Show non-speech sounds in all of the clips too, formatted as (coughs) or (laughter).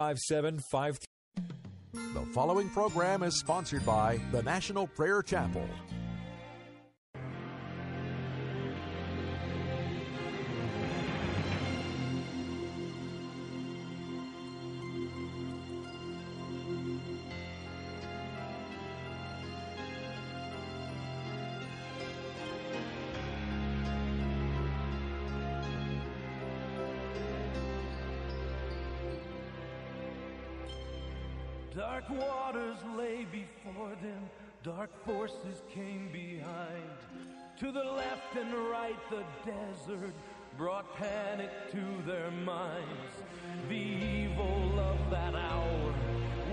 5753. The following program is sponsored by the National Prayer Chapel. Lay before them, dark forces came behind. To the left and right, the desert brought panic to their minds. The evil of that hour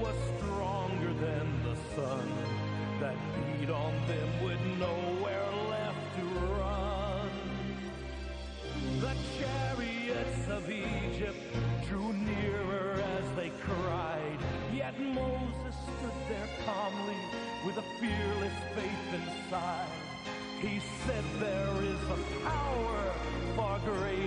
was stronger than the sun that beat on them with nowhere left to run. The chariots of Egypt with a fearless faith inside. He said, There is a power far greater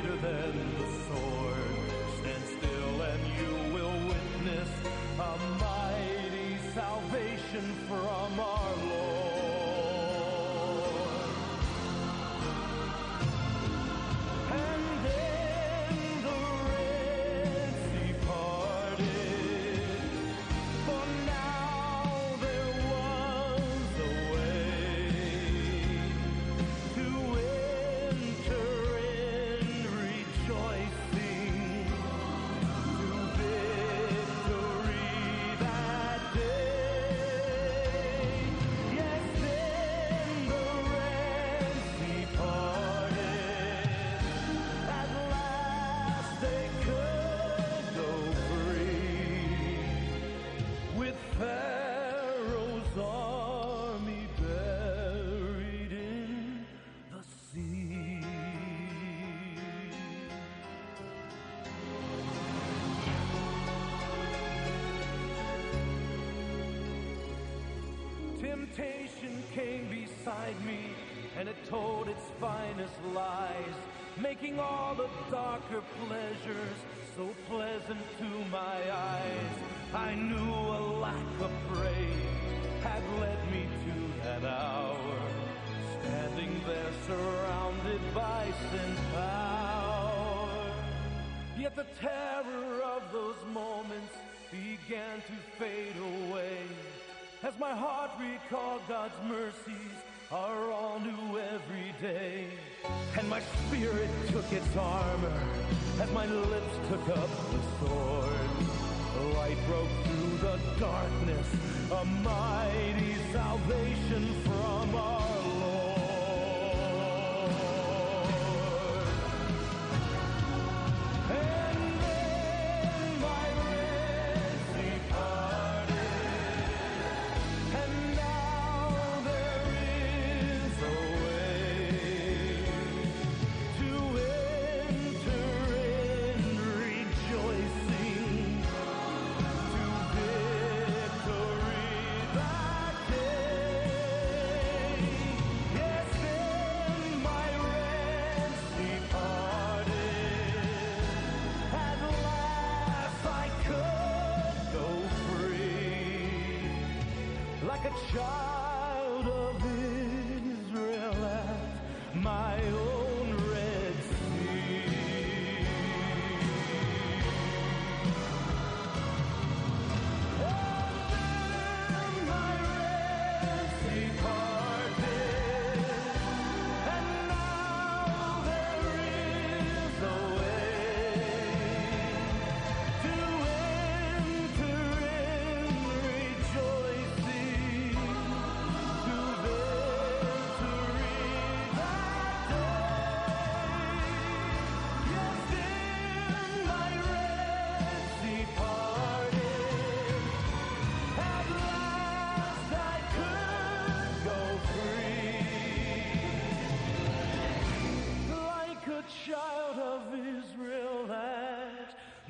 beside me and it told its finest lies, making all the darker pleasures so pleasant to my eyes. I knew a lack of praise had led me to that hour, standing there surrounded by sin power. Yet the terror of those moments began to fade away as my heart recalled God's mercies are all new every day. And my spirit took its armor as my lips took up the sword. Light broke through the darkness, a mighty salvation from our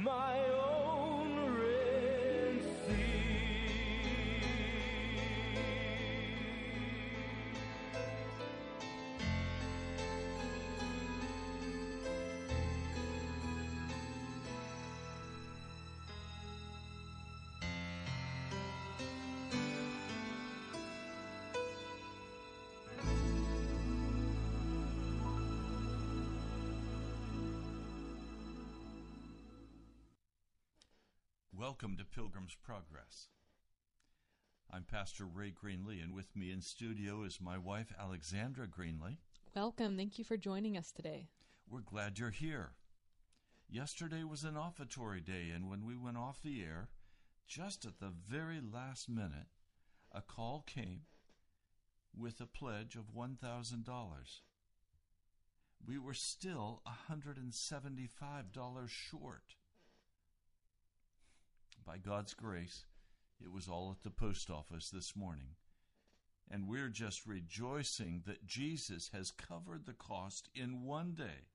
my Welcome to Pilgrim's Progress. I'm Pastor Ray Greenley, and with me in studio is my wife, Alexandra Greenley. Welcome. Thank you for joining us today. We're glad you're here. Yesterday was an offertory day, and when we went off the air, just at the very last minute, a call came with a pledge of $1,000. We were still $175 short. By God's grace, it was all at the post office this morning. And we're just rejoicing that Jesus has covered the cost in one day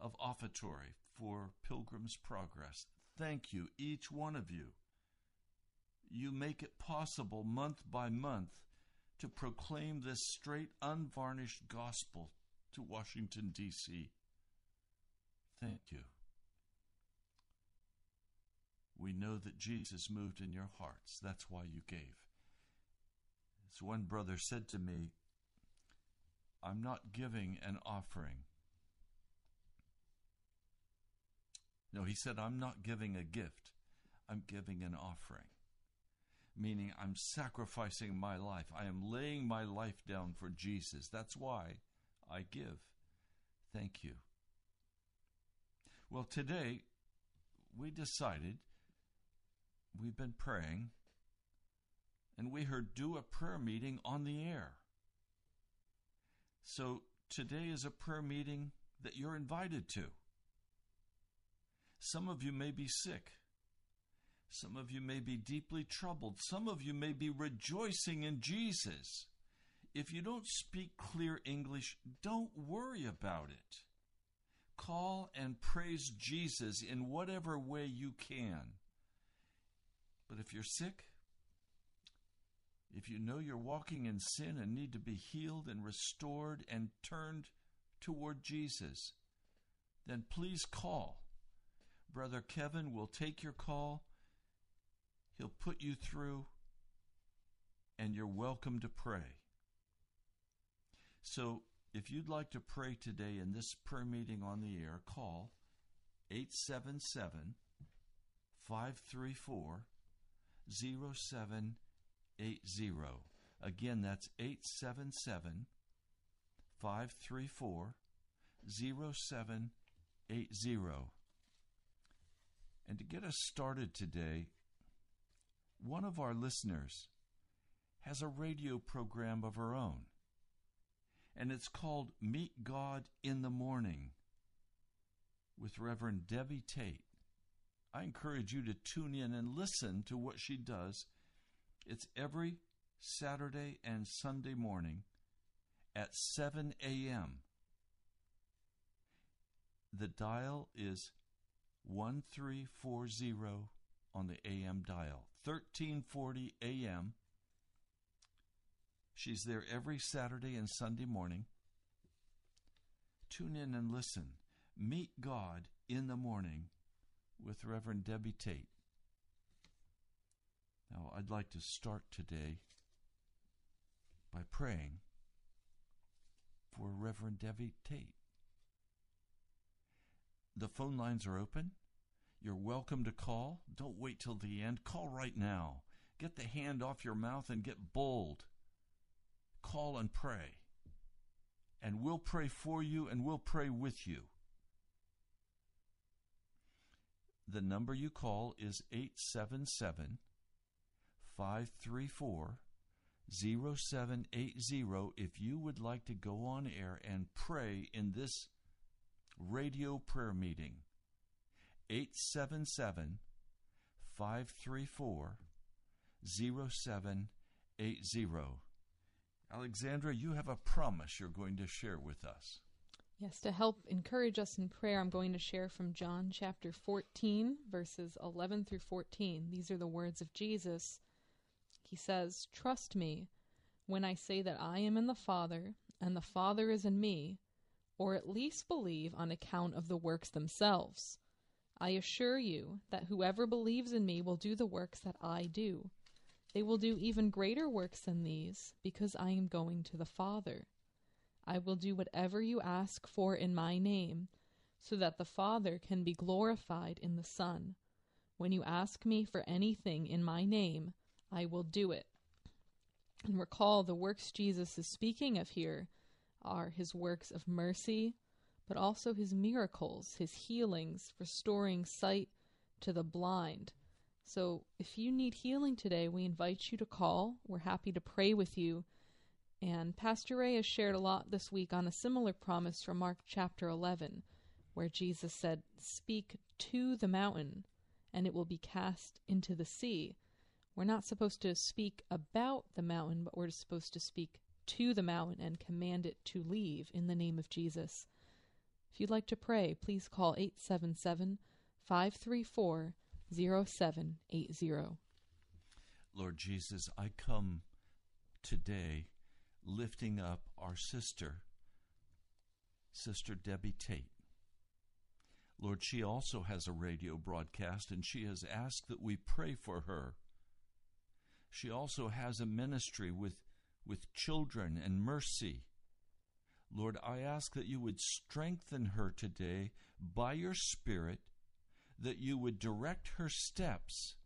of offertory for Pilgrim's Progress. Thank you, each one of you. You make it possible month by month to proclaim this straight, unvarnished gospel to Washington, D.C. Thank you. We know that Jesus moved in your hearts. That's why you gave. As one brother said to me, I'm not giving an offering. No, he said, I'm not giving a gift. I'm giving an offering. Meaning, I'm sacrificing my life. I am laying my life down for Jesus. That's why I give. Thank you. Well, today we decided, we've been praying, and we heard do a prayer meeting on the air. So today is a prayer meeting that you're invited to. Some of you may be sick. Some of you may be deeply troubled. Some of you may be rejoicing in Jesus. If you don't speak clear English, don't worry about it. Call and praise Jesus in whatever way you can. But if you're sick, if you know you're walking in sin and need to be healed and restored and turned toward Jesus, then please call. Brother Kevin will take your call. He'll put you through, and you're welcome to pray. So, if you'd like to pray today in this prayer meeting on the air, call 877 534 0780. Again, that's 877 534 0780. And to get us started today, one of our listeners has a radio program of her own and it's called Meet God in the Morning with Reverend Debbie Tate. I encourage you to tune in and listen to what she does. It's every Saturday and Sunday morning at 7 a.m. The dial is 1340 on the AM dial, 1340 AM She's there every Saturday and Sunday morning. Tune in and listen. Meet God in the morning with Reverend Debbie Tate. Now, I'd like to start today by praying for Reverend Debbie Tate. The phone lines are open. You're welcome to call. Don't wait till the end. Call right now. Get the hand off your mouth and get bold call and pray. And we'll pray for you and we'll pray with you. The number you call is 877 534 0780 if you would like to go on air and pray in this radio prayer meeting. 877 534 0780. Alexandra, you have a promise you're going to share with us. Yes, to help encourage us in prayer, I'm going to share from John chapter 14, verses 11 through 14. These are the words of Jesus. He says, Trust me when I say that I am in the Father, and the Father is in me, or at least believe on account of the works themselves. I assure you that whoever believes in me will do the works that I do they will do even greater works than these, because I am going to the Father. I will do whatever you ask for in my name, so that the Father can be glorified in the Son. When you ask me for anything in my name, I will do it. And recall the works Jesus is speaking of here are his works of mercy, but also his miracles, his healings, restoring sight to the blind. So if you need healing today, we invite you to call. We're happy to pray with you. And Pastor Ray has shared a lot this week on a similar promise from Mark chapter 11, where Jesus said, Speak to the mountain, and it will be cast into the sea. We're not supposed to speak about the mountain, but we're supposed to speak to the mountain and command it to leave in the name of Jesus. If you'd like to pray, please call 877 534 0780. Lord Jesus, I come today lifting up our sister, Sister Debbie Tate. Lord, she also has a radio broadcast, and she has asked that we pray for her. She also has a ministry with, with children and mercy. Lord, I ask that you would strengthen her today by your Spirit, that you would direct her steps,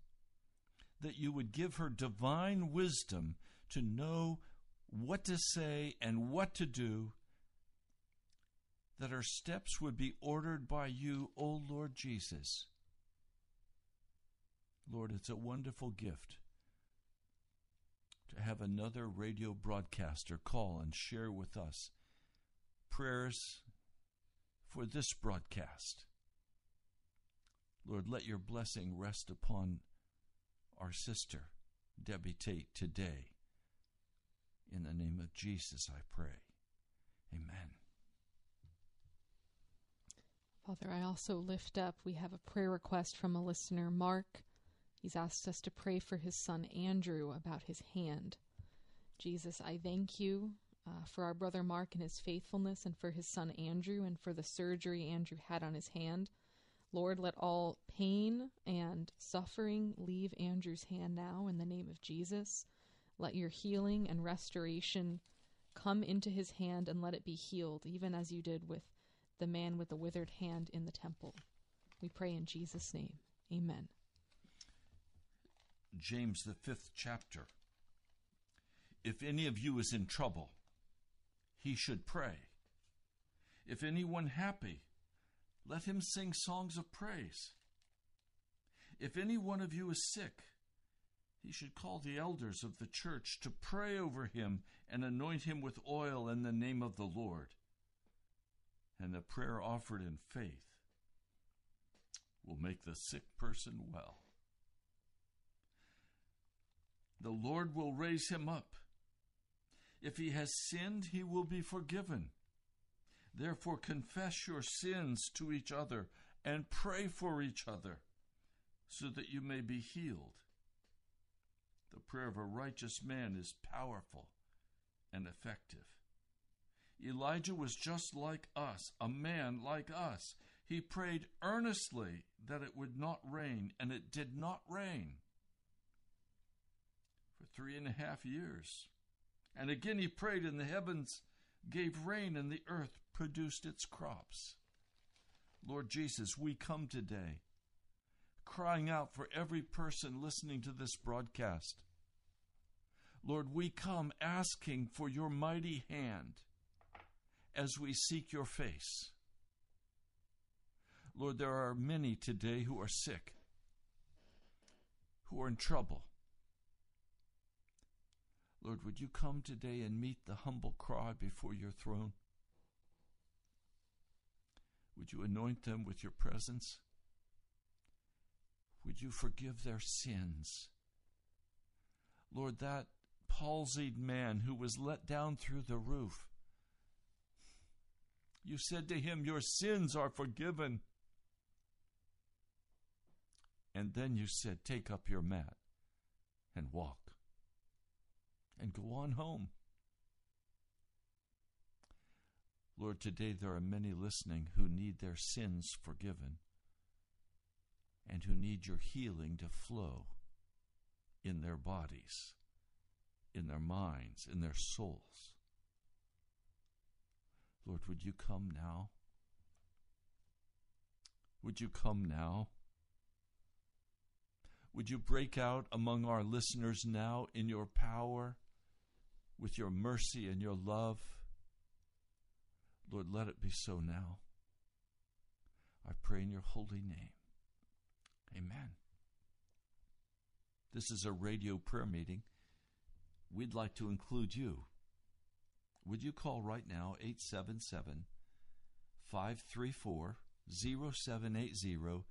that you would give her divine wisdom to know what to say and what to do, that our steps would be ordered by you, O Lord Jesus. Lord, it's a wonderful gift to have another radio broadcaster call and share with us prayers for this broadcast. Lord, let your blessing rest upon our sister, Debbie Tate, today. In the name of Jesus, I pray. Amen. Father, I also lift up, we have a prayer request from a listener, Mark. He's asked us to pray for his son Andrew about his hand. Jesus, I thank you uh, for our brother Mark and his faithfulness, and for his son Andrew, and for the surgery Andrew had on his hand. Lord, let all pain and suffering leave Andrew's hand now in the name of Jesus. Let your healing and restoration come into his hand and let it be healed, even as you did with the man with the withered hand in the temple. We pray in Jesus' name. Amen. James, the fifth chapter. If any of you is in trouble, he should pray. If anyone happy, let him sing songs of praise. If any one of you is sick, he should call the elders of the church to pray over him and anoint him with oil in the name of the Lord. And the prayer offered in faith will make the sick person well. The Lord will raise him up. If he has sinned, he will be forgiven. Therefore, confess your sins to each other and pray for each other so that you may be healed. The prayer of a righteous man is powerful and effective. Elijah was just like us, a man like us. He prayed earnestly that it would not rain, and it did not rain for three and a half years. And again he prayed, and the heavens gave rain, and the earth produced its crops. Lord Jesus, we come today crying out for every person listening to this broadcast. Lord, we come asking for your mighty hand as we seek your face. Lord, there are many today who are sick, who are in trouble. Lord, would you come today and meet the humble cry before your throne? Would you anoint them with your presence? Would you forgive their sins? Lord, that palsied man who was let down through the roof, you said to him, Your sins are forgiven. And then you said, Take up your mat and walk and go on home. Lord, today there are many listening who need their sins forgiven and who need your healing to flow in their bodies, in their minds, in their souls. Lord, would you come now? Would you come now? Would you break out among our listeners now in your power, with your mercy and your love? Lord, let it be so now. I pray in your holy name. Amen. This is a radio prayer meeting. We'd like to include you. Would you call right now 877 534 0780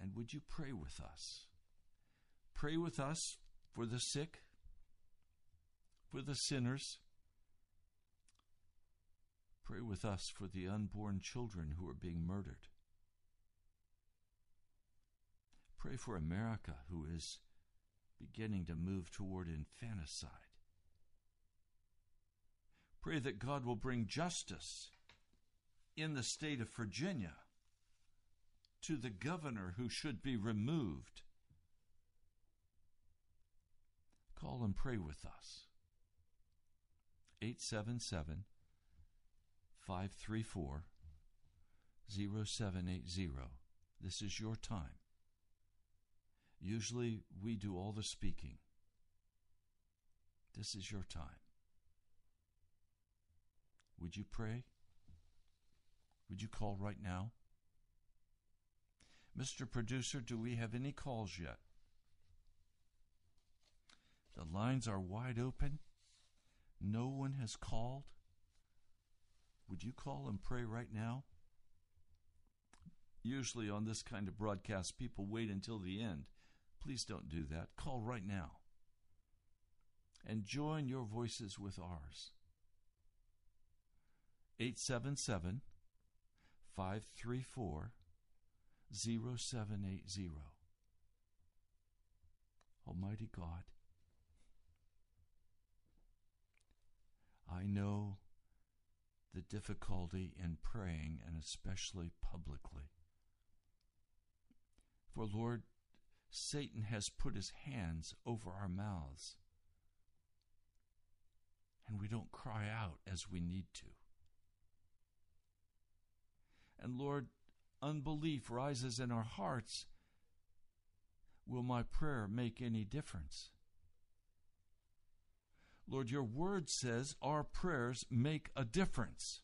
and would you pray with us? Pray with us for the sick, for the sinners. Pray with us for the unborn children who are being murdered. Pray for America, who is beginning to move toward infanticide. Pray that God will bring justice in the state of Virginia to the governor who should be removed. Call and pray with us. 877 534 0780. This is your time. Usually we do all the speaking. This is your time. Would you pray? Would you call right now? Mr. Producer, do we have any calls yet? The lines are wide open. No one has called. Would you call and pray right now? Usually on this kind of broadcast, people wait until the end. Please don't do that. Call right now. And join your voices with ours. 877 534 0780. Almighty God, I know the difficulty in praying and especially publicly. For Lord, Satan has put his hands over our mouths, and we don't cry out as we need to. And Lord, unbelief rises in our hearts, will my prayer make any difference? Lord, your word says our prayers make a difference.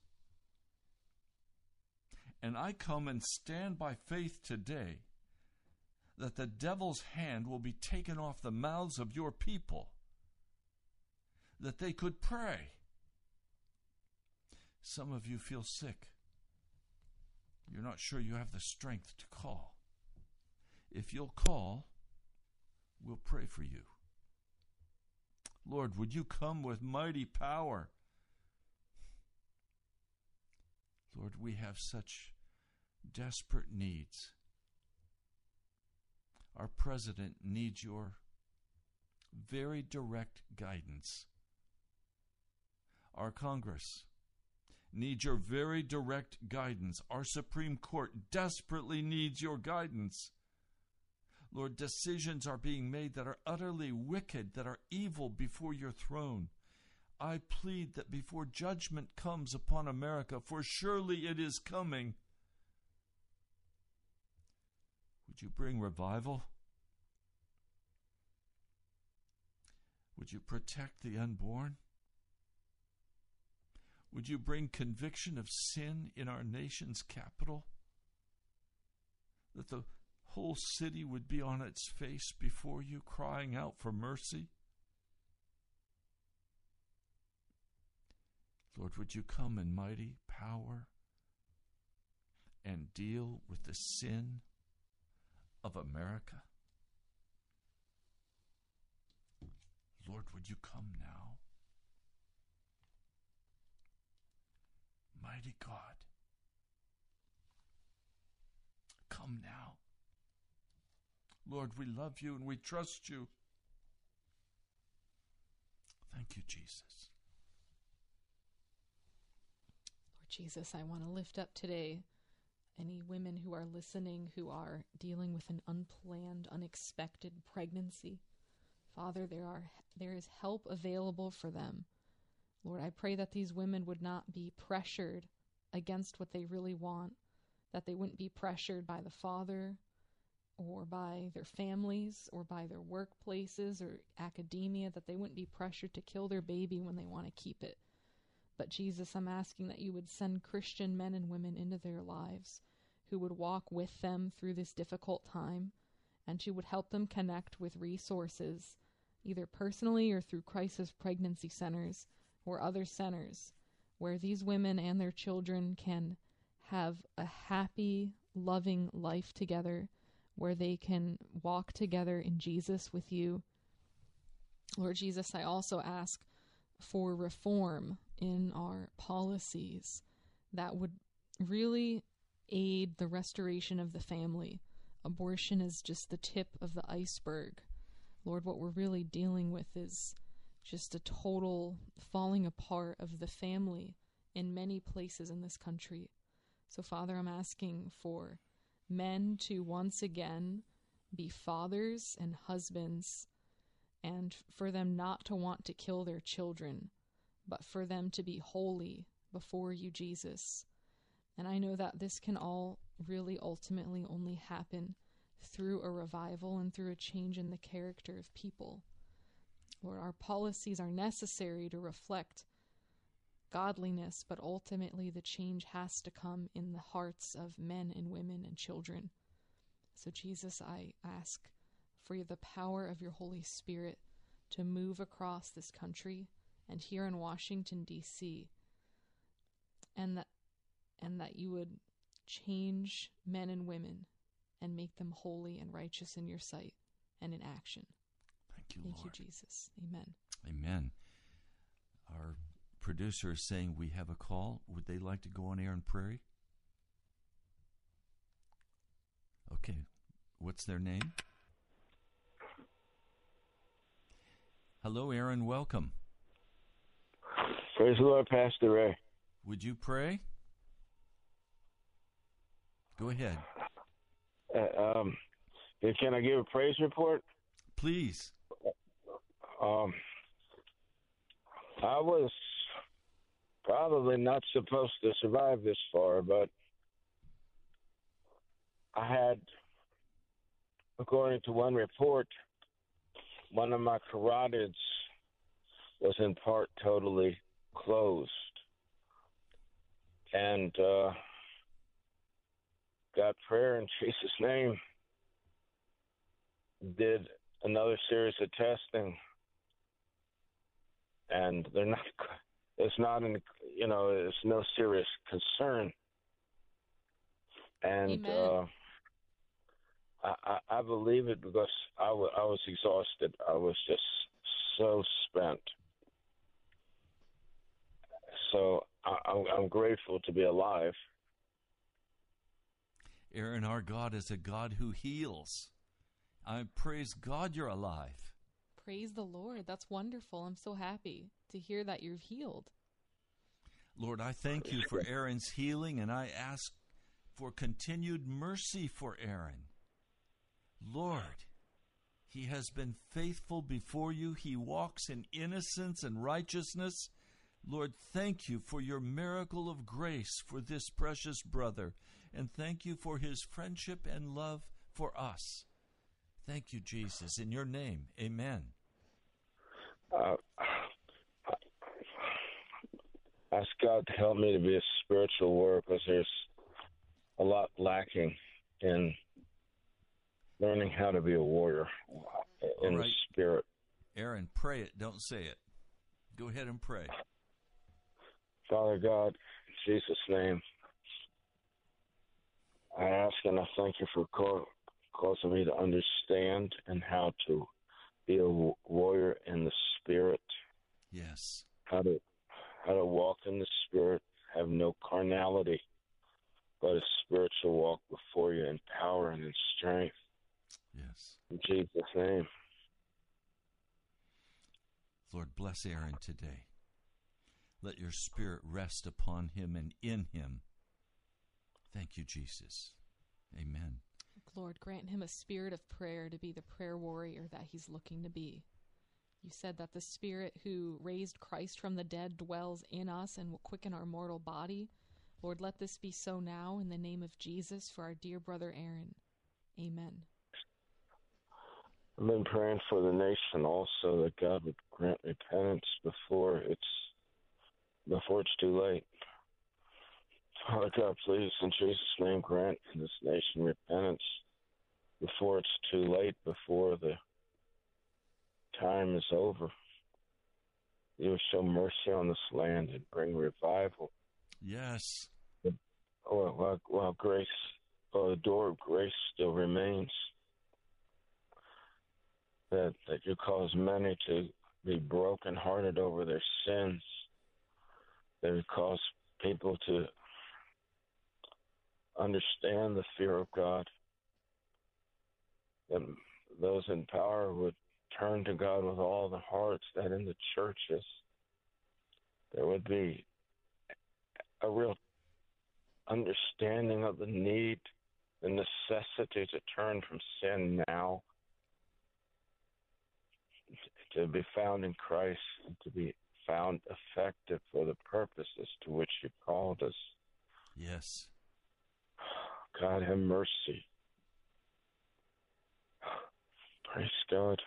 And I come and stand by faith today that the devil's hand will be taken off the mouths of your people, that they could pray. Some of you feel sick you're not sure you have the strength to call. If you'll call, we'll pray for you. Lord, would you come with mighty power? Lord, we have such desperate needs. Our president needs your very direct guidance. Our Congress needs your very direct guidance. Our Supreme Court desperately needs your guidance. Lord, decisions are being made that are utterly wicked, that are evil before your throne. I plead that before judgment comes upon America, for surely it is coming, would you bring revival? Would you protect the unborn? Would you bring conviction of sin in our nation's capital? That the whole city would be on its face before you, crying out for mercy? Lord, would you come in mighty power and deal with the sin of America? Lord, would you come now? Mighty God, come now. Lord, we love you and we trust you. Thank you, Jesus. Lord Jesus, I want to lift up today any women who are listening who are dealing with an unplanned, unexpected pregnancy. Father, there are there is help available for them. Lord, I pray that these women would not be pressured against what they really want, that they wouldn't be pressured by the father or by their families or by their workplaces or academia that they wouldn't be pressured to kill their baby when they want to keep it. But Jesus, I'm asking that you would send Christian men and women into their lives who would walk with them through this difficult time and who would help them connect with resources, either personally or through crisis pregnancy centers or other centers, where these women and their children can have a happy, loving life together where they can walk together in Jesus with you. Lord Jesus, I also ask for reform in our policies that would really aid the restoration of the family. Abortion is just the tip of the iceberg. Lord, what we're really dealing with is just a total falling apart of the family in many places in this country. So, Father, I'm asking for men to once again be fathers and husbands, and for them not to want to kill their children, but for them to be holy before you, Jesus. And I know that this can all really ultimately only happen through a revival and through a change in the character of people. Lord, our policies are necessary to reflect godliness, but ultimately the change has to come in the hearts of men and women and children. So, Jesus, I ask for the power of your Holy Spirit to move across this country and here in Washington, D.C., and that, and that you would change men and women and make them holy and righteous in your sight and in action. Thank you, Thank Lord. you, Jesus. Amen. Amen. Our producer is saying we have a call. Would they like to go on air and pray? Okay. What's their name? Hello, Aaron. Welcome. Praise the Lord, Pastor Ray. Would you pray? Go ahead. Uh, um, can I give a praise report? Please. Um, I was probably not supposed to survive this far, but I had, according to one report, one of my carotids was in part totally closed. And uh, got prayer in (laughs) Jesus' name, did another series of testing, and they're not (laughs) it's not an you know it's no serious concern. And uh, I, I, believe it because I, w- I was exhausted. I was just so spent so I, I'm, I'm grateful to be alive Aaron, our God is a God who heals. I praise God you're alive. Praise the Lord. That's wonderful. I'm so happy to hear that you're healed. Lord, I thank you for Aaron's healing and I ask for continued mercy for Aaron. Lord, he has been faithful before you. He walks in innocence and righteousness. Lord, thank you for your miracle of grace for this precious brother, and thank you for his friendship and love for us. Thank you, Jesus. In your name, amen. uh, ask God to help me to be a spiritual warrior because there's a lot lacking in learning how to be a warrior in All the right. spirit. Aaron, pray it, don't say it. Go ahead and pray. Father God, in Jesus' name, I ask and I thank you for call, causing me to understand and how to be a warrior in the spirit, Yes. how to how to walk in the spirit, have no carnality, but a spiritual walk before you in power and in strength. Yes. In Jesus' name. Lord, bless Aaron today. Let your spirit rest upon him and in him. Thank you, Jesus. Amen. Lord, grant him a spirit of prayer to be the prayer warrior that he's looking to be. You said that the Spirit who raised Christ from the dead dwells in us and will quicken our mortal body. Lord, let this be so now in the name of Jesus for our dear brother Aaron. Amen. I've been praying for the nation also that God would grant repentance before it's before it's too late. Father God, please, in Jesus' name, grant this nation repentance before it's too late, before the time is over. You will show mercy on this land and bring revival. Yes. While, while, while grace, while the door of grace still remains, that that you cause many to be brokenhearted over their sins. That you cause people to understand the fear of God. And those in power would turn to God with all the hearts, that in the churches there would be a real understanding of the need, the necessity to turn from sin now, to be found in Christ, and to be found effective for the purposes to which you called us. Yes. God have mercy. Praise God.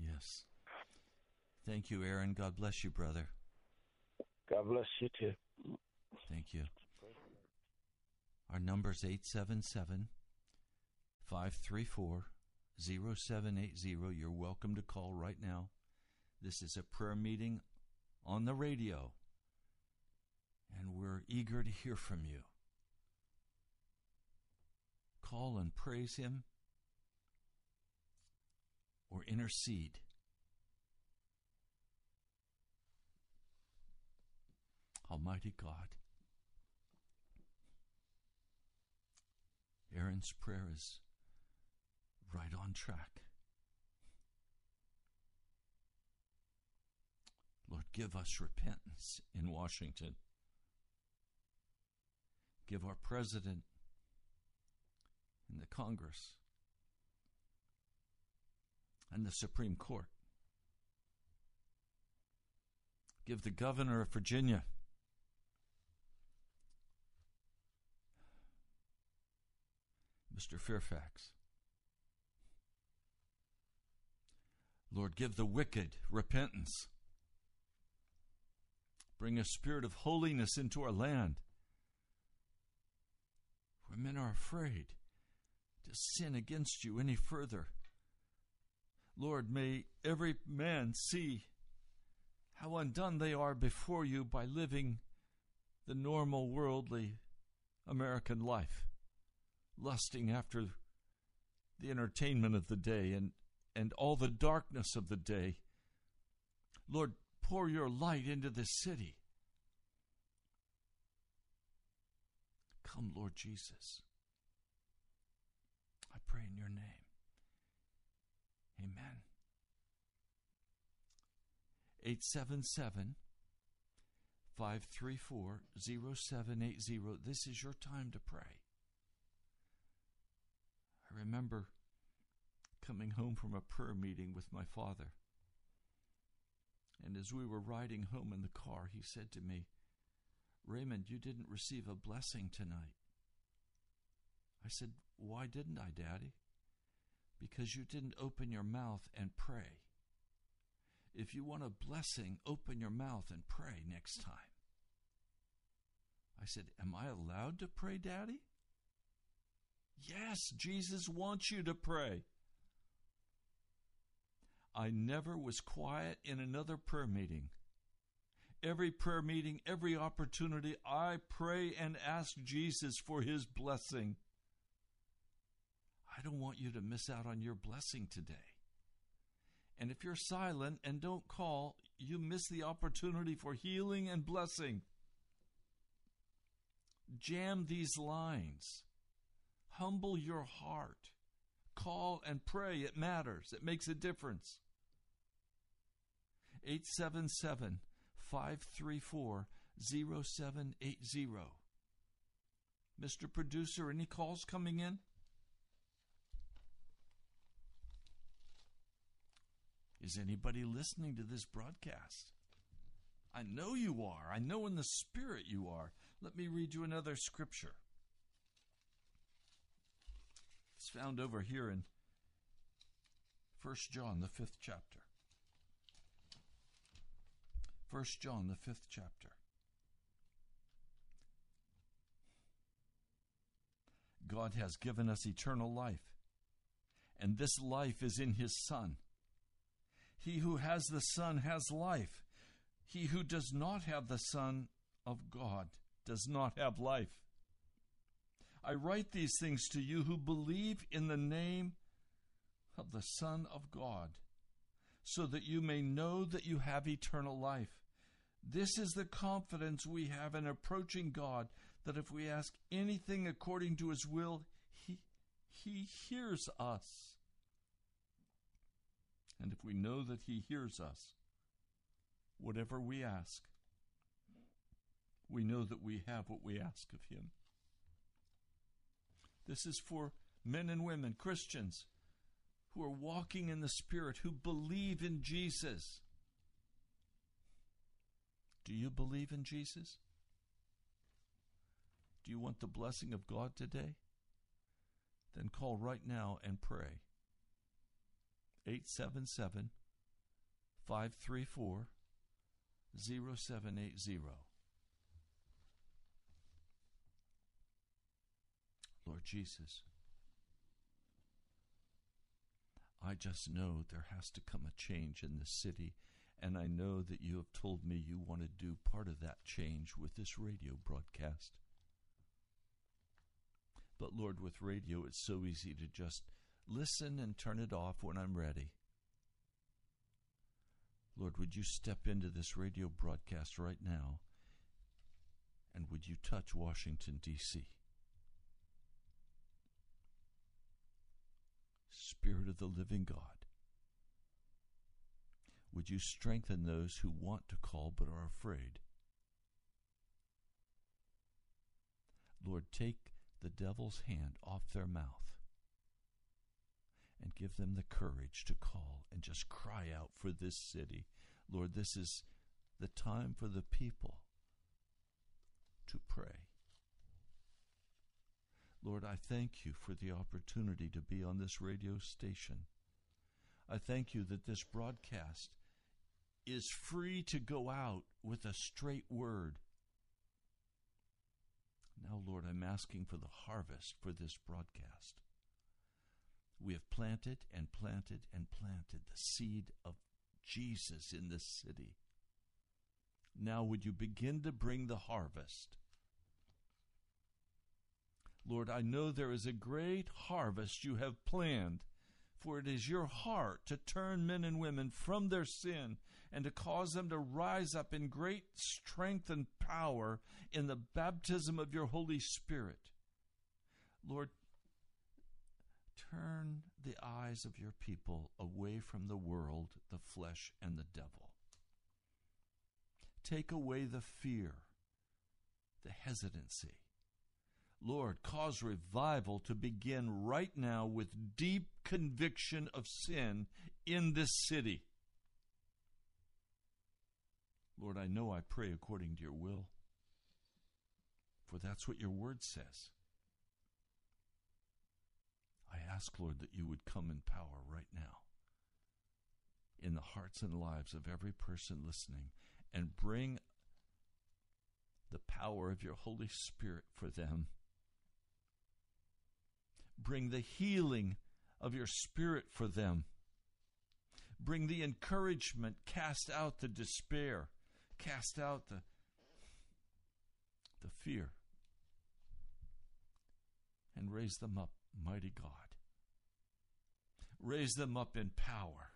Yes. Thank you, Aaron. God bless you, brother. God bless you too. Thank you. Our number is 877 534 0780. You're welcome to call right now. This is a prayer meeting on the radio, and we're eager to hear from you. Call and praise Him or intercede. Almighty God, Aaron's prayer is right on track. Lord, give us repentance in Washington. Give our president and the Congress and the Supreme Court. Give the governor of Virginia Mr. Fairfax. Lord, give the wicked repentance. Bring a spirit of holiness into our land. Where men are afraid to sin against you any further. Lord, may every man see how undone they are before you by living the normal worldly American life lusting after the entertainment of the day and, and all the darkness of the day. Lord, pour your light into this city. Come, Lord Jesus. I pray in your name. Amen. 877 534 0780. This is your time to pray. I remember coming home from a prayer meeting with my father. And as we were riding home in the car, he said to me, Raymond, you didn't receive a blessing tonight. I said, Why didn't I, Daddy? Because you didn't open your mouth and pray. If you want a blessing, open your mouth and pray next time. I said, Am I allowed to pray, Daddy? Yes, Jesus wants you to pray. I never was quiet in another prayer meeting. Every prayer meeting, every opportunity, I pray and ask Jesus for his blessing. I don't want you to miss out on your blessing today. And if you're silent and don't call, you miss the opportunity for healing and blessing. Jam these lines. Humble your heart. Call and pray. It matters, it makes a difference. 877 534 0780. Mr. Producer, any calls coming in? Is anybody listening to this broadcast? I know you are. I know in the spirit you are. Let me read you another scripture. It's found over here in First John, the fifth chapter. First John, the fifth chapter. God has given us eternal life, and this life is in His Son. He who has the Son has life. He who does not have the Son of God does not have life. I write these things to you who believe in the name of the Son of God, so that you may know that you have eternal life. This is the confidence we have in approaching God, that if we ask anything according to His will, He, he hears us. And if we know that He hears us, whatever we ask, we know that we have what we ask of Him. This is for men and women, Christians, who are walking in the Spirit, who believe in Jesus. Do you believe in Jesus? Do you want the blessing of God today? Then call right now and pray. 877 534 0780. Lord Jesus, I just know there has to come a change in this city, and I know that you have told me you want to do part of that change with this radio broadcast. But Lord, with radio, it's so easy to just listen and turn it off when I'm ready. Lord, would you step into this radio broadcast right now? And would you touch Washington, D.C.? Spirit of the living God, would you strengthen those who want to call but are afraid? Lord, take the devil's hand off their mouth and give them the courage to call and just cry out for this city. Lord, this is the time for the people to pray. Lord, I thank you for the opportunity to be on this radio station. I thank you that this broadcast is free to go out with a straight word. Now, Lord, I'm asking for the harvest for this broadcast. We have planted and planted and planted the seed of Jesus in this city. Now, would you begin to bring the harvest? Lord, I know there is a great harvest you have planned, for it is your heart to turn men and women from their sin and to cause them to rise up in great strength and power in the baptism of your Holy Spirit. Lord, turn the eyes of your people away from the world, the flesh, and the devil. Take away the fear, the hesitancy Lord, cause revival to begin right now with deep conviction of sin in this city. Lord, I know I pray according to your will, for that's what your word says. I ask, Lord, that you would come in power right now in the hearts and lives of every person listening and bring the power of your Holy Spirit for them Bring the healing of your spirit for them. Bring the encouragement, cast out the despair, cast out the, the fear, and raise them up, mighty God. Raise them up in power.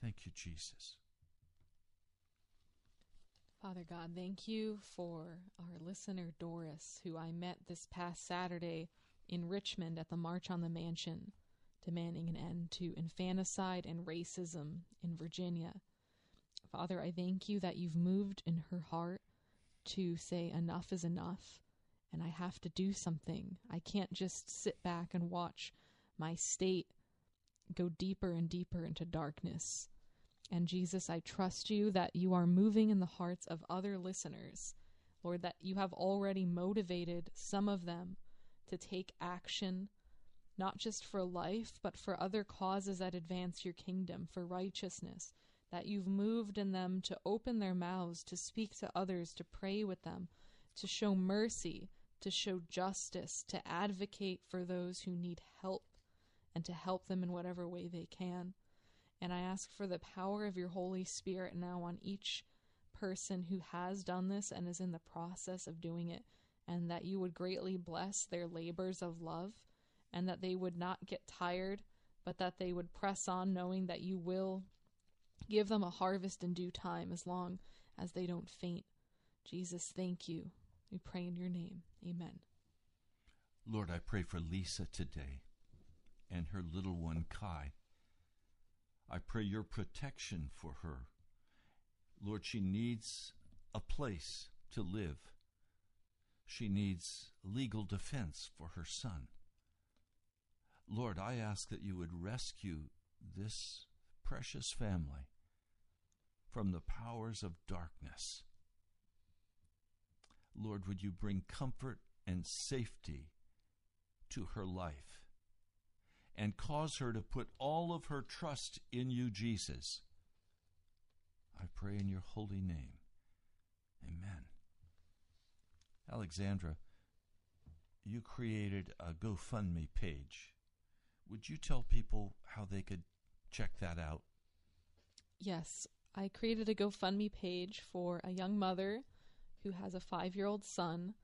Thank you, Jesus. Father God, thank you for our listener Doris, who I met this past Saturday in Richmond at the March on the Mansion, demanding an end to infanticide and racism in Virginia. Father, I thank you that you've moved in her heart to say enough is enough and I have to do something. I can't just sit back and watch my state go deeper and deeper into darkness. And Jesus, I trust you that you are moving in the hearts of other listeners. Lord, that you have already motivated some of them to take action not just for life, but for other causes that advance your kingdom, for righteousness, that you've moved in them to open their mouths, to speak to others, to pray with them, to show mercy, to show justice, to advocate for those who need help, and to help them in whatever way they can. And I ask for the power of your Holy Spirit now on each person who has done this and is in the process of doing it, and that you would greatly bless their labors of love, and that they would not get tired, but that they would press on, knowing that you will give them a harvest in due time as long as they don't faint. Jesus, thank you. We pray in your name. Amen. Lord, I pray for Lisa today and her little one, Kai. I pray your protection for her. Lord, she needs a place to live. She needs legal defense for her son. Lord, I ask that you would rescue this precious family from the powers of darkness. Lord, would you bring comfort and safety to her life and cause her to put all of her trust in you, Jesus. I pray in your holy name. Amen. Alexandra, you created a GoFundMe page. Would you tell people how they could check that out? Yes, I created a GoFundMe page for a young mother who has a five year old son,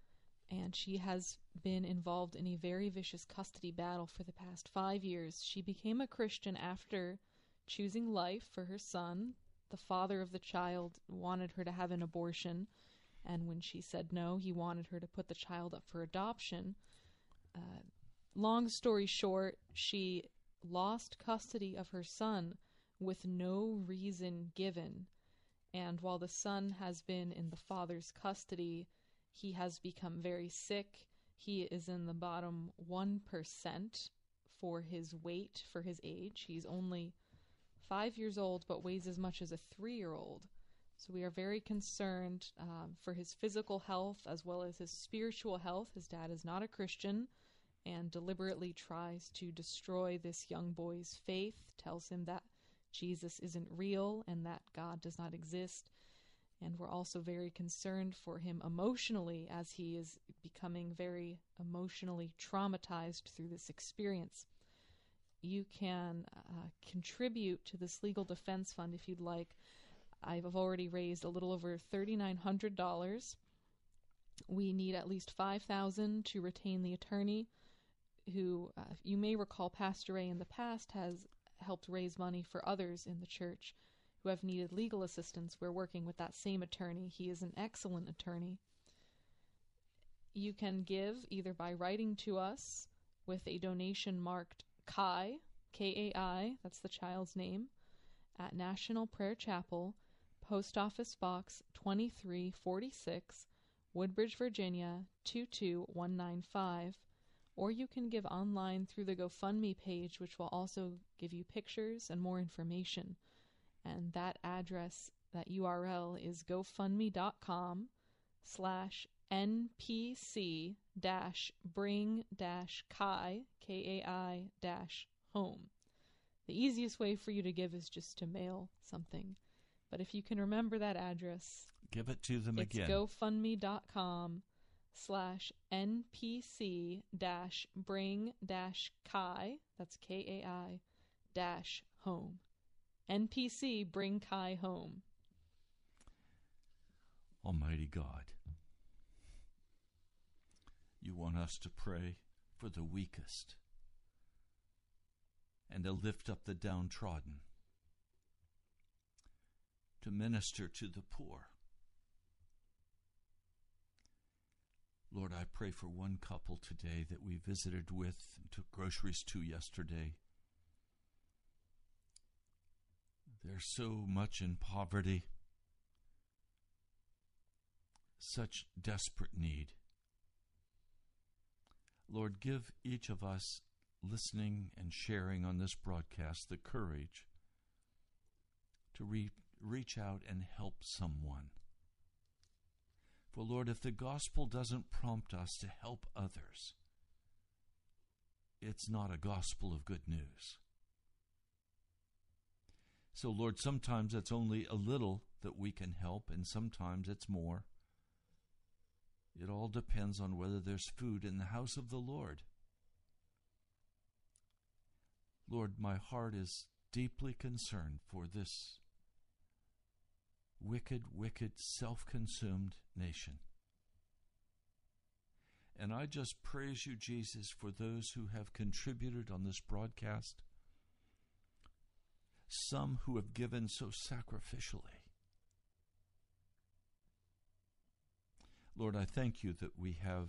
and she has been involved in a very vicious custody battle for the past five years. She became a Christian after choosing life for her son. The father of the child wanted her to have an abortion, and when she said no, he wanted her to put the child up for adoption. Uh, long story short, she lost custody of her son with no reason given. And while the son has been in the father's custody, he has become very sick. He is in the bottom 1% for his weight, for his age. He's only five years old, but weighs as much as a three year old. So we are very concerned um, for his physical health as well as his spiritual health. His dad is not a Christian and deliberately tries to destroy this young boy's faith, tells him that Jesus isn't real and that God does not exist. And we're also very concerned for him emotionally as he is becoming very emotionally traumatized through this experience. You can uh, contribute to this legal defense fund if you'd like. I've already raised a little over $3,900. We need at least 5000 to retain the attorney who uh, you may recall Pastor Ray in the past has helped raise money for others in the church who have needed legal assistance. We're working with that same attorney. He is an excellent attorney. You can give either by writing to us with a donation marked Kai, K A I, that's the child's name, at National Prayer Chapel, Post Office Box 2346, Woodbridge, Virginia 22195 or you can give online through the GoFundMe page, which will also give you pictures and more information. And that address, that URL is gofundme.com slash npc dash bring dash kai, K-A-I dash home. The easiest way for you to give is just to mail something. But if you can remember that address, give it to them it's again. gofundme.com slash npc dash bring dash kai that's k-a-i dash home npc bring kai home almighty god you want us to pray for the weakest and to lift up the downtrodden to minister to the poor Lord, I pray for one couple today that we visited with and took groceries to yesterday. They're so much in poverty, such desperate need. Lord, give each of us listening and sharing on this broadcast the courage to re- reach out and help someone. For Lord, if the gospel doesn't prompt us to help others, it's not a gospel of good news. So, Lord, sometimes it's only a little that we can help, and sometimes it's more. It all depends on whether there's food in the house of the Lord. Lord, my heart is deeply concerned for this wicked, wicked, self consumed nation. And I just praise you, Jesus, for those who have contributed on this broadcast, some who have given so sacrificially. Lord, I thank you that we have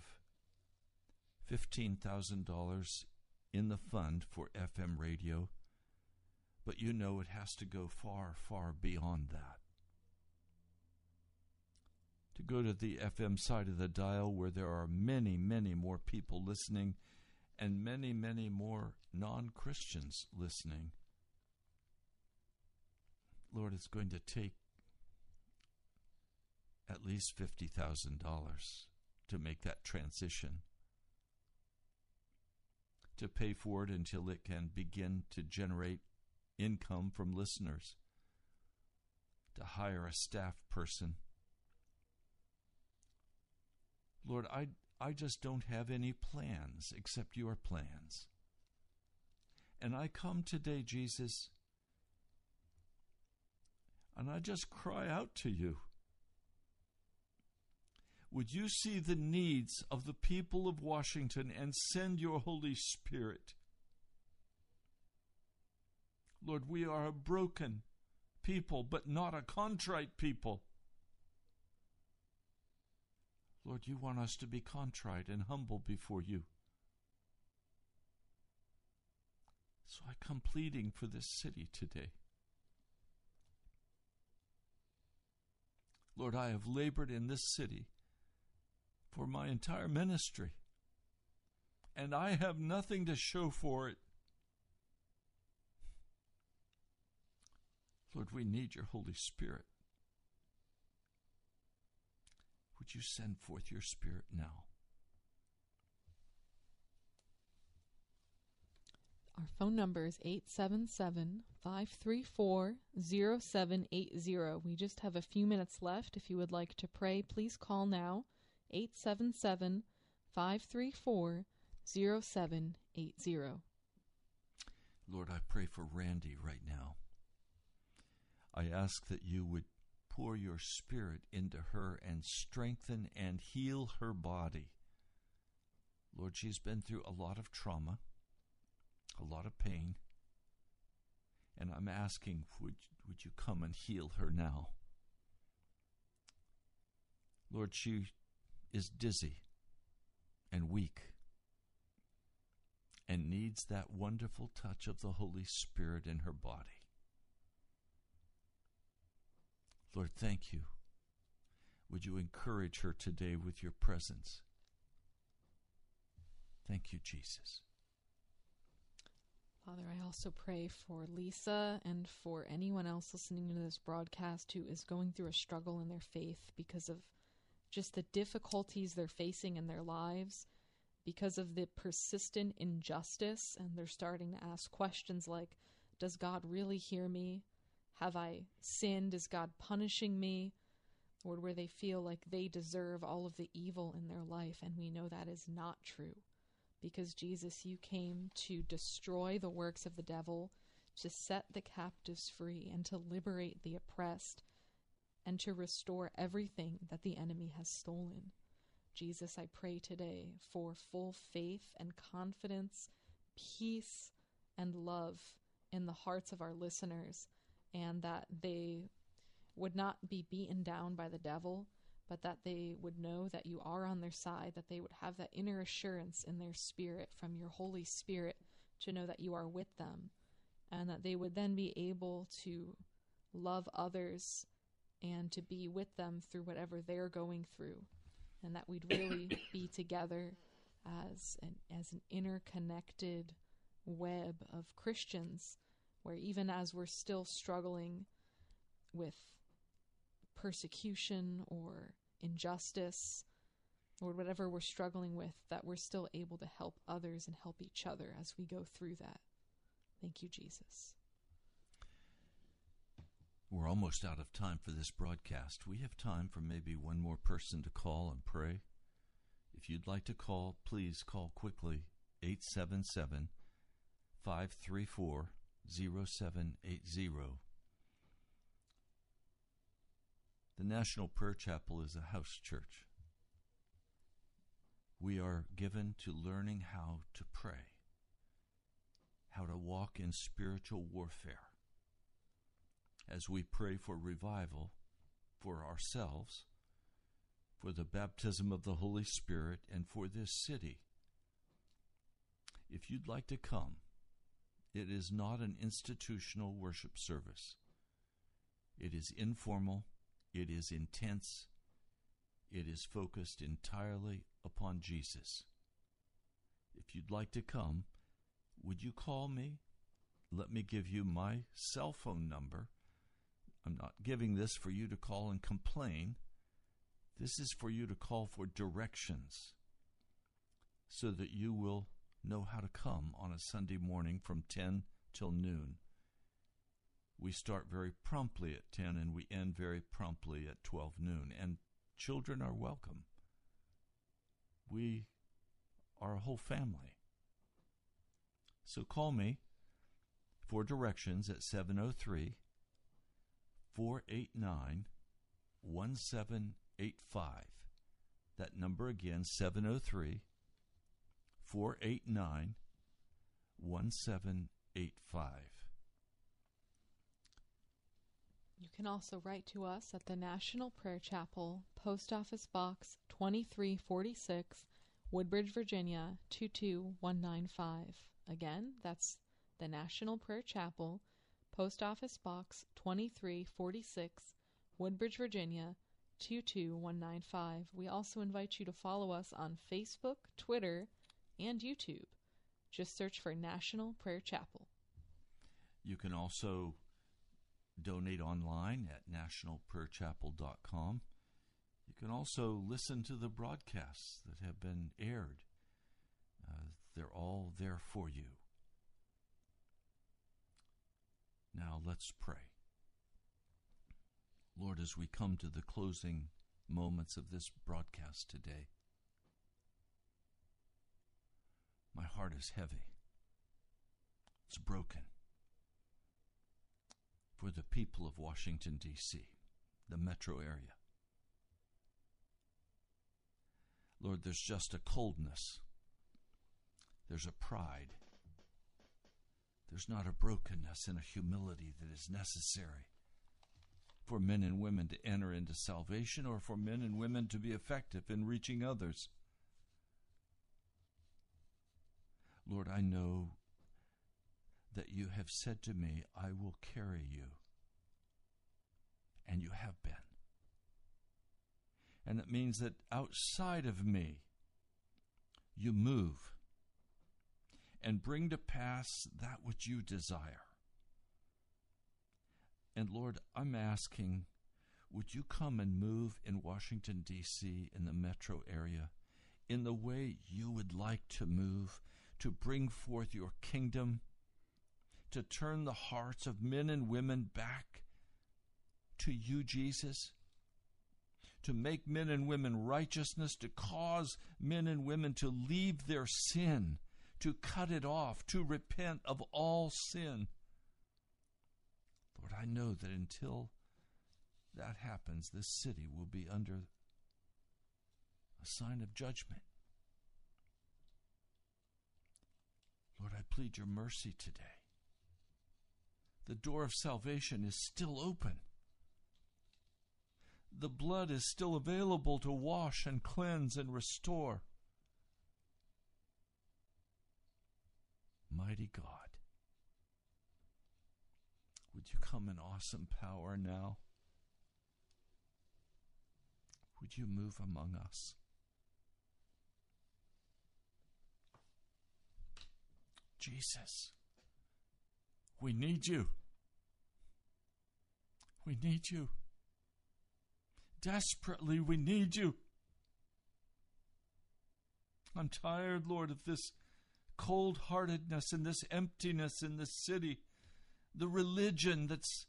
$15,000 in the fund for FM radio, but you know it has to go far, far beyond that. To go to the FM side of the dial where there are many, many more people listening and many, many more non Christians listening. Lord, it's going to take at least $50,000 to make that transition, to pay for it until it can begin to generate income from listeners, to hire a staff person. Lord, I, I just don't have any plans except your plans. And I come today, Jesus, and I just cry out to you would you see the needs of the people of Washington and send your Holy Spirit? Lord, we are a broken people, but not a contrite people. Lord, you want us to be contrite and humble before you. So I come pleading for this city today. Lord, I have labored in this city for my entire ministry. And I have nothing to show for it. Lord, we need your Holy Spirit. Would you send forth your Spirit now? Our phone number is 877 534 0780. We just have a few minutes left. If you would like to pray, please call now 877 534 0780. Lord, I pray for Randy right now. I ask that you would pour your spirit into her and strengthen and heal her body. Lord, she's been through a lot of trauma, a lot of pain, and I'm asking, would, would you come and heal her now? Lord, she is dizzy and weak and needs that wonderful touch of the Holy Spirit in her body. Lord, thank you. Would you encourage her today with your presence? Thank you, Jesus. Father, I also pray for Lisa and for anyone else listening to this broadcast who is going through a struggle in their faith because of just the difficulties they're facing in their lives because of the persistent injustice, and they're starting to ask questions like Does God really hear me? Have I sinned? Is God punishing me? Or where they feel like they deserve all of the evil in their life, and we know that is not true. Because Jesus, you came to destroy the works of the devil, to set the captives free, and to liberate the oppressed and to restore everything that the enemy has stolen. Jesus, I pray today for full faith and confidence, peace and love in the hearts of our listeners, and that they would not be beaten down by the devil, but that they would know that you are on their side, that they would have that inner assurance in their spirit from your Holy Spirit to know that you are with them, and that they would then be able to love others and to be with them through whatever they're going through, and that we'd really (coughs) be together as an as an interconnected web of Christians, where even as we're still struggling with persecution or injustice, or whatever we're struggling with, that we're still able to help others and help each other as we go through that. Thank you, Jesus. We're almost out of time for this broadcast. We have time for maybe one more person to call and pray. If you'd like to call, please call quickly 877 534 0780. The National Prayer Chapel is a house church. We are given to learning how to pray, how to walk in spiritual warfare. As we pray for revival for ourselves, for the baptism of the Holy Spirit, and for this city. If you'd like to come, it is not an institutional worship service. It is informal, it is intense, it is focused entirely upon Jesus. If you'd like to come, would you call me? Let me give you my cell phone number. I'm not giving this for you to call and complain. This is for you to call for directions so that you will know how to come on a Sunday morning from 10 till noon. We start very promptly at 10 and we end very promptly at 12 noon, and children are welcome. We are a whole family. So call me for directions at 703 489 1785. That number again, 703 489 1785. You can also write to us at the National Prayer Chapel, Post Office Box 2346, Woodbridge, Virginia 22195. Again, that's the National Prayer Chapel, Post Office Box 2346, Woodbridge, Virginia 22195. We also invite you to follow us on Facebook, Twitter, and YouTube. Just search for National Prayer Chapel. You can also donate online at nationalprayerchapel.com. You can also listen to the broadcasts that have been aired. Uh, they're all there for you. Now let's pray. Lord, as we come to the closing moments of this broadcast today, my heart is heavy. It's broken for the people of Washington, D.C., the metro area. Lord, there's just a coldness, there's a pride, there's not a brokenness and a humility that is necessary for men and women to enter into salvation or for men and women to be effective in reaching others. Lord, I know that you have said to me, I will carry you. And you have been. And it means that outside of me, you move and bring to pass that which you desire. And Lord, I'm asking, would you come and move in Washington, D.C., in the metro area, in the way you would like to move, to bring forth your kingdom? To turn the hearts of men and women back to you, Jesus? To make men and women righteousness, to cause men and women to leave their sin, to cut it off, to repent of all sin. Lord, I know that until that happens, this city will be under a sign of judgment. Lord, I plead your mercy today the door of salvation is still open. The blood is still available to wash and cleanse and restore. Mighty God, would you come in awesome power now? Would you move among us? Jesus. We need you. We need you. Desperately, we need you. I'm tired, Lord, of this cold heartedness and this emptiness in this city, the religion that's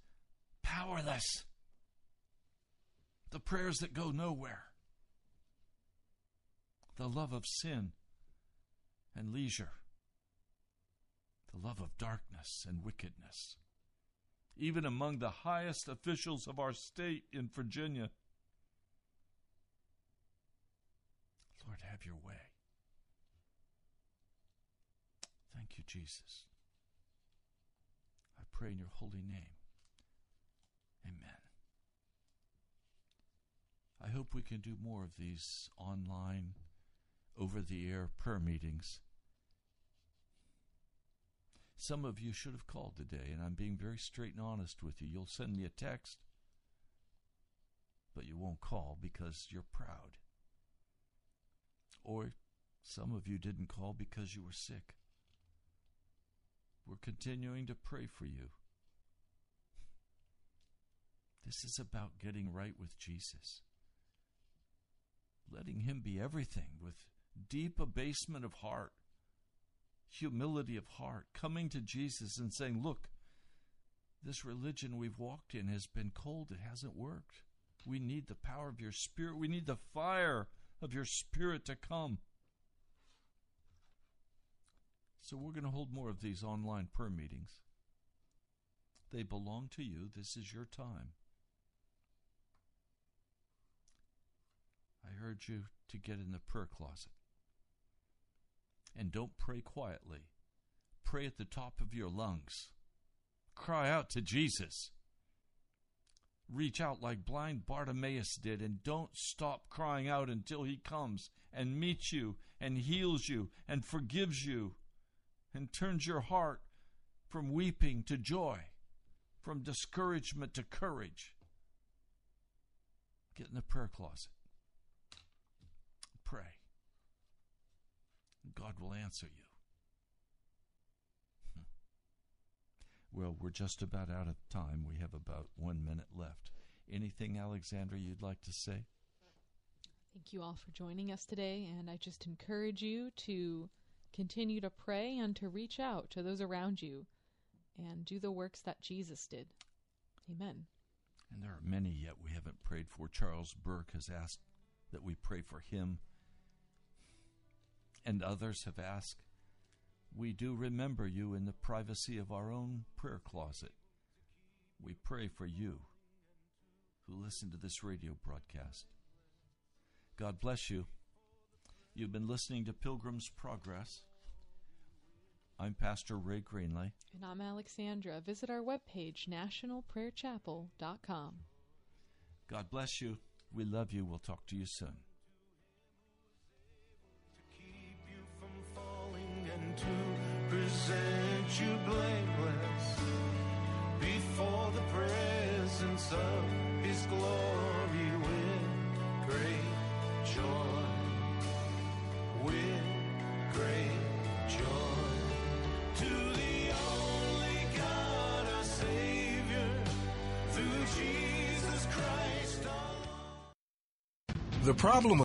powerless, the prayers that go nowhere, the love of sin and leisure, the love of darkness and wickedness. Even among the highest officials of our state in Virginia. Lord, have your way. Thank you, Jesus. I pray in your holy name. Amen. I hope we can do more of these online, over the air prayer meetings. Some of you should have called today, and I'm being very straight and honest with you. You'll send me a text, but you won't call because you're proud. Or some of you didn't call because you were sick. We're continuing to pray for you. This is about getting right with Jesus, letting Him be everything with deep abasement of heart, humility of heart, coming to Jesus and saying, Look, this religion we've walked in has been cold, it hasn't worked. We need the power of your Spirit, we need the fire of your Spirit to come. So we're going to hold more of these online prayer meetings. They belong to you. This is your time. I urge you to get in the prayer closet. And don't pray quietly. Pray at the top of your lungs. Cry out to Jesus. Reach out like blind Bartimaeus did, and don't stop crying out until he comes and meets you and heals you and forgives you and turns your heart from weeping to joy, from discouragement to courage. Get in the prayer closet. Pray. God will answer you. Hmm. Well, we're just about out of time. We have about one minute left. Anything, Alexandra, you'd like to say? Thank you all for joining us today, and I just encourage you to Continue to pray and to reach out to those around you and do the works that Jesus did. Amen. And there are many yet we haven't prayed for. Charles Burke has asked that we pray for him. And others have asked. We do remember you in the privacy of our own prayer closet. We pray for you who listen to this radio broadcast. God bless you. You've been listening to Pilgrim's Progress. I'm Pastor Ray Greenley. And I'm Alexandra. Visit our webpage, nationalprayerchapel.com. God bless you. We love you. We'll talk to you soon. Present you blameless before the presence of his glory with great joy with great joy to the only God, our Savior, through Jesus Christ. The problem